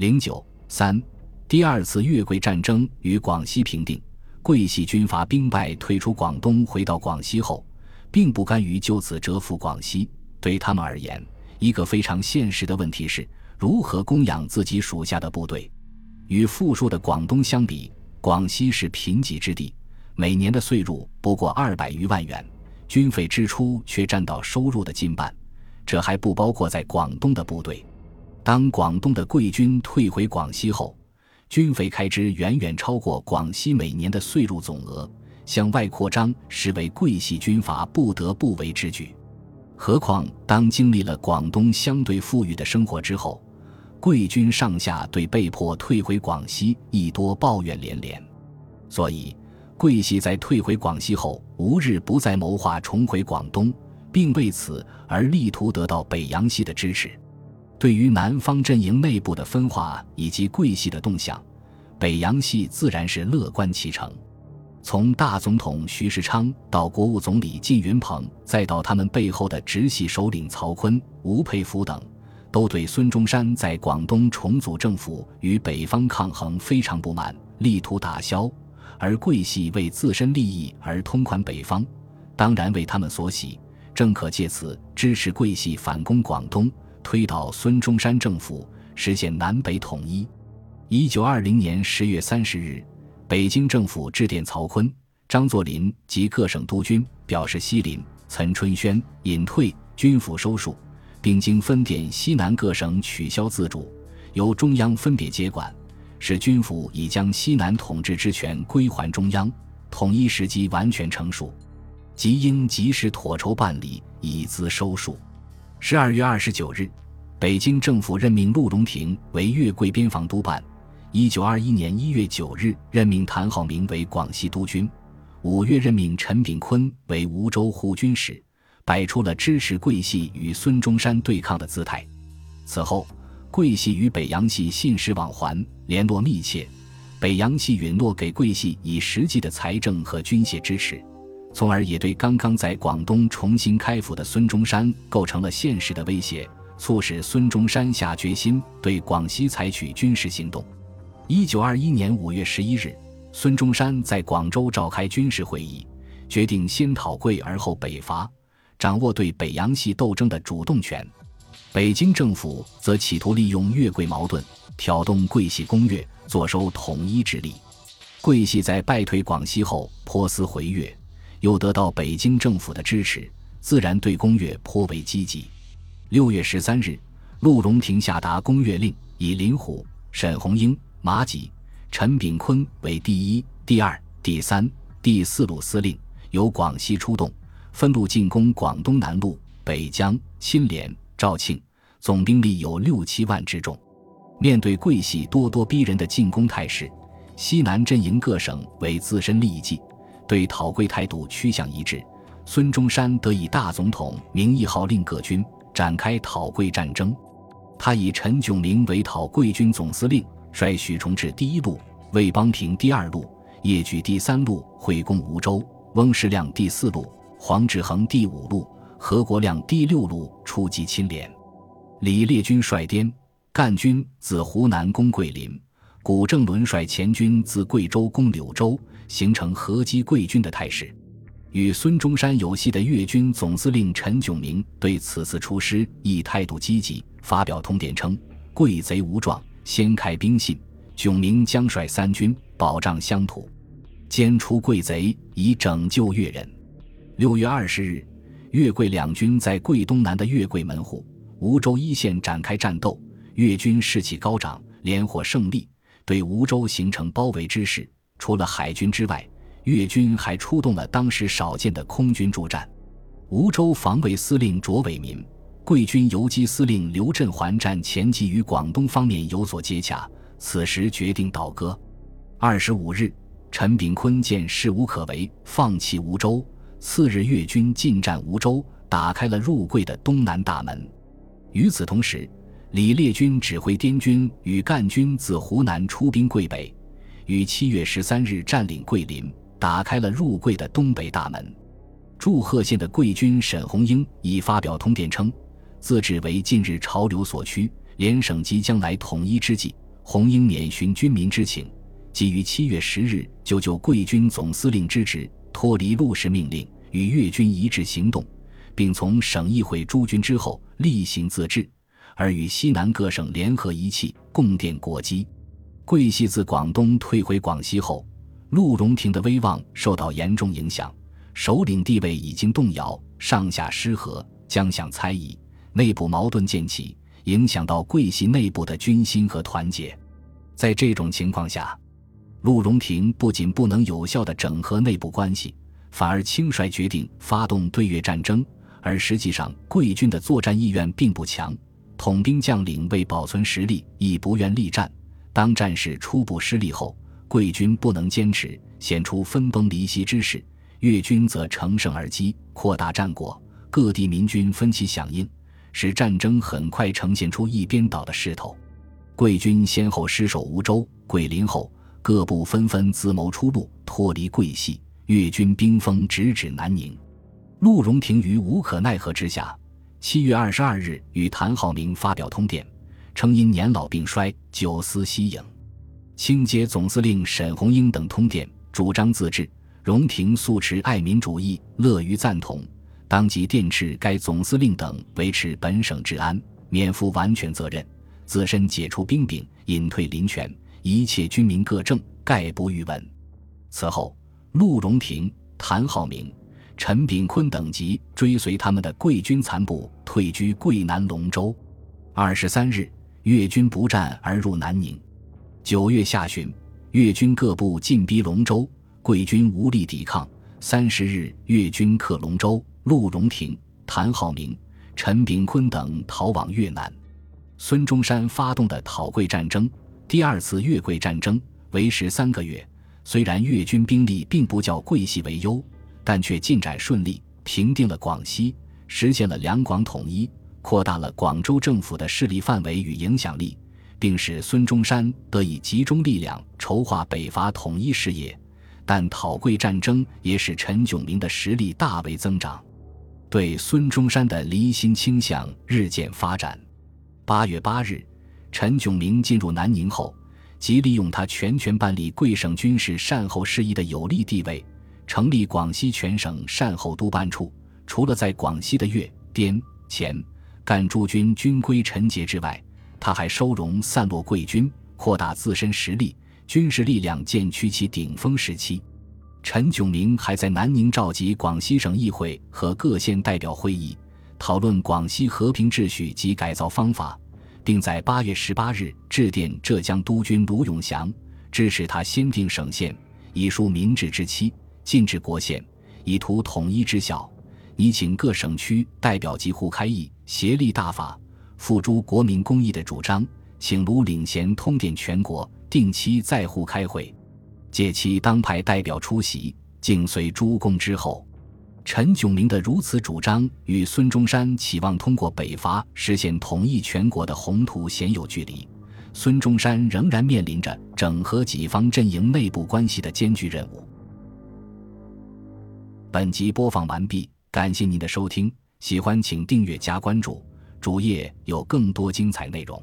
零九三，第二次越桂战争与广西平定，桂系军阀兵败退出广东，回到广西后，并不甘于就此折服广西。对他们而言，一个非常现实的问题是如何供养自己属下的部队。与富庶的广东相比，广西是贫瘠之地，每年的税入不过二百余万元，军费支出却占到收入的近半，这还不包括在广东的部队。当广东的贵军退回广西后，军费开支远远超过广西每年的税入总额，向外扩张实为桂系军阀不得不为之举。何况当经历了广东相对富裕的生活之后，贵军上下对被迫退回广西亦多抱怨连连。所以，桂系在退回广西后，无日不再谋划重回广东，并为此而力图得到北洋系的支持。对于南方阵营内部的分化以及桂系的动向，北洋系自然是乐观其成。从大总统徐世昌到国务总理靳云鹏，再到他们背后的直系首领曹锟、吴佩孚等，都对孙中山在广东重组政府与北方抗衡非常不满，力图打消。而桂系为自身利益而通款北方，当然为他们所喜，正可借此支持桂系反攻广东。推倒孙中山政府，实现南北统一。一九二零年十月三十日，北京政府致电曹锟、张作霖及各省督军，表示西林、岑春轩隐退，军府收束，并经分点西南各省取消自主，由中央分别接管，使军府已将西南统治之权归还中央，统一时机完全成熟，即应及时妥筹办理，以资收束。十二月二十九日，北京政府任命陆荣廷为粤桂边防督办。一九二一年一月九日，任命谭浩明为广西督军。五月，任命陈炳坤为梧州护军使，摆出了支持桂系与孙中山对抗的姿态。此后，桂系与北洋系信使往还，联络密切。北洋系允诺给桂系以实际的财政和军械支持。从而也对刚刚在广东重新开府的孙中山构成了现实的威胁，促使孙中山下决心对广西采取军事行动。一九二一年五月十一日，孙中山在广州召开军事会议，决定先讨桂而后北伐，掌握对北洋系斗争的主动权。北京政府则企图利用粤桂矛盾，挑动桂系攻越，坐收统一之利。桂系在败退广西后，颇思回粤。又得到北京政府的支持，自然对攻越颇为积极。六月十三日，陆荣廷下达攻越令，以林虎、沈鸿英、马几、陈炳坤为第一、第二、第三、第四路司令，由广西出动，分路进攻广东南路、北江、新联、肇庆，总兵力有六七万之众。面对桂系咄咄逼人的进攻态势，西南阵营各省为自身利益计。对讨桂态度趋向一致，孙中山得以大总统名义号令各军展开讨桂战争。他以陈炯明为讨桂军总司令，率许崇智第一路、魏邦平第二路、叶举第三路会攻梧州，翁士亮第四路、黄志恒第五路、何国亮第六路出击清廉。李烈军率滇赣军自湖南攻桂林，古正伦率黔军自贵州攻柳州。形成合击桂军的态势，与孙中山有隙的粤军总司令陈炯明对此次出师亦态度积极，发表通电称：“贵贼无状，先开兵信，炯明将率三军保障乡土，歼除贵贼，以拯救粤人。”六月二十日，粤桂两军在桂东南的粤桂门户、梧州一线展开战斗，粤军士气高涨，连获胜利，对梧州形成包围之势。除了海军之外，粤军还出动了当时少见的空军助战。梧州防卫司令卓伟民、桂军游击司令刘振环战前即与广东方面有所接洽，此时决定倒戈。二十五日，陈炳坤见势无可为，放弃梧州。次日，粤军进占梧州，打开了入桂的东南大门。与此同时，李烈军指挥滇军与赣军自湖南出兵桂北。于七月十三日占领桂林，打开了入桂的东北大门。祝贺县的桂军沈鸿英已发表通电称：“自治为近日潮流所趋，联省即将来统一之际，红英免寻军民之情，即于七月十日就就桂军总司令之职，脱离陆氏命令，与粤军一致行动，并从省议会诸军之后例行自治，而与西南各省联合一气，共奠国基。桂系自广东退回广西后，陆荣廷的威望受到严重影响，首领地位已经动摇，上下失和，将相猜疑，内部矛盾渐起。影响到桂系内部的军心和团结，在这种情况下，陆荣廷不仅不能有效地整合内部关系，反而轻率决定发动对越战争。而实际上，桂军的作战意愿并不强，统兵将领为保存实力，亦不愿力战。当战事初步失利后，贵军不能坚持，显出分崩离析之势；越军则乘胜而击，扩大战果，各地民军分起响应。使战争很快呈现出一边倒的势头，贵军先后失守梧州、桂林后，各部纷纷自谋出路，脱离桂系。越军兵锋直指南宁，陆荣廷于无可奈何之下，七月二十二日与谭浩明发表通电，称因年老病衰，久思息影。清接总司令沈鸿英等通电，主张自治。荣廷素持爱民主义，乐于赞同。当即电斥该总司令等维持本省治安，免负完全责任，自身解除兵柄，隐退临泉，一切军民各政概不欲闻。此后，陆荣廷、谭浩明、陈炳坤等级追随他们的贵军残部退居桂南龙州。二十三日，越军不战而入南宁。九月下旬，越军各部进逼龙州，贵军无力抵抗。三十日，越军克龙州。陆荣廷、谭浩明、陈炳坤等逃往越南。孙中山发动的讨桂战争，第二次越桂战争为时三个月。虽然越军兵力并不较桂系为优，但却进展顺利，平定了广西，实现了两广统一，扩大了广州政府的势力范围与影响力，并使孙中山得以集中力量筹划北伐统一事业。但讨桂战争也使陈炯明的实力大为增长。对孙中山的离心倾向日渐发展。八月八日，陈炯明进入南宁后，即利用他全权办理贵省军事善后事宜的有利地位，成立广西全省善后督办处。除了在广西的粤、滇、黔、干诸军军规陈节之外，他还收容散落贵军，扩大自身实力，军事力量渐趋其顶峰时期。陈炯明还在南宁召集广西省议会和各县代表会议，讨论广西和平秩序及改造方法，并在八月十八日致电浙江督军卢永祥，支持他先定省县，以树民治之期，禁止国县，以图统一之效。拟请各省区代表及互开议，协力大法，付诸国民公益的主张，请卢领衔通电全国，定期在沪开会。借其当派代表出席，敬随诸公之后。陈炯明的如此主张，与孙中山期望通过北伐实现统一全国的宏图鲜有距离。孙中山仍然面临着整合己方阵营内部关系的艰巨任务。本集播放完毕，感谢您的收听，喜欢请订阅加关注，主页有更多精彩内容。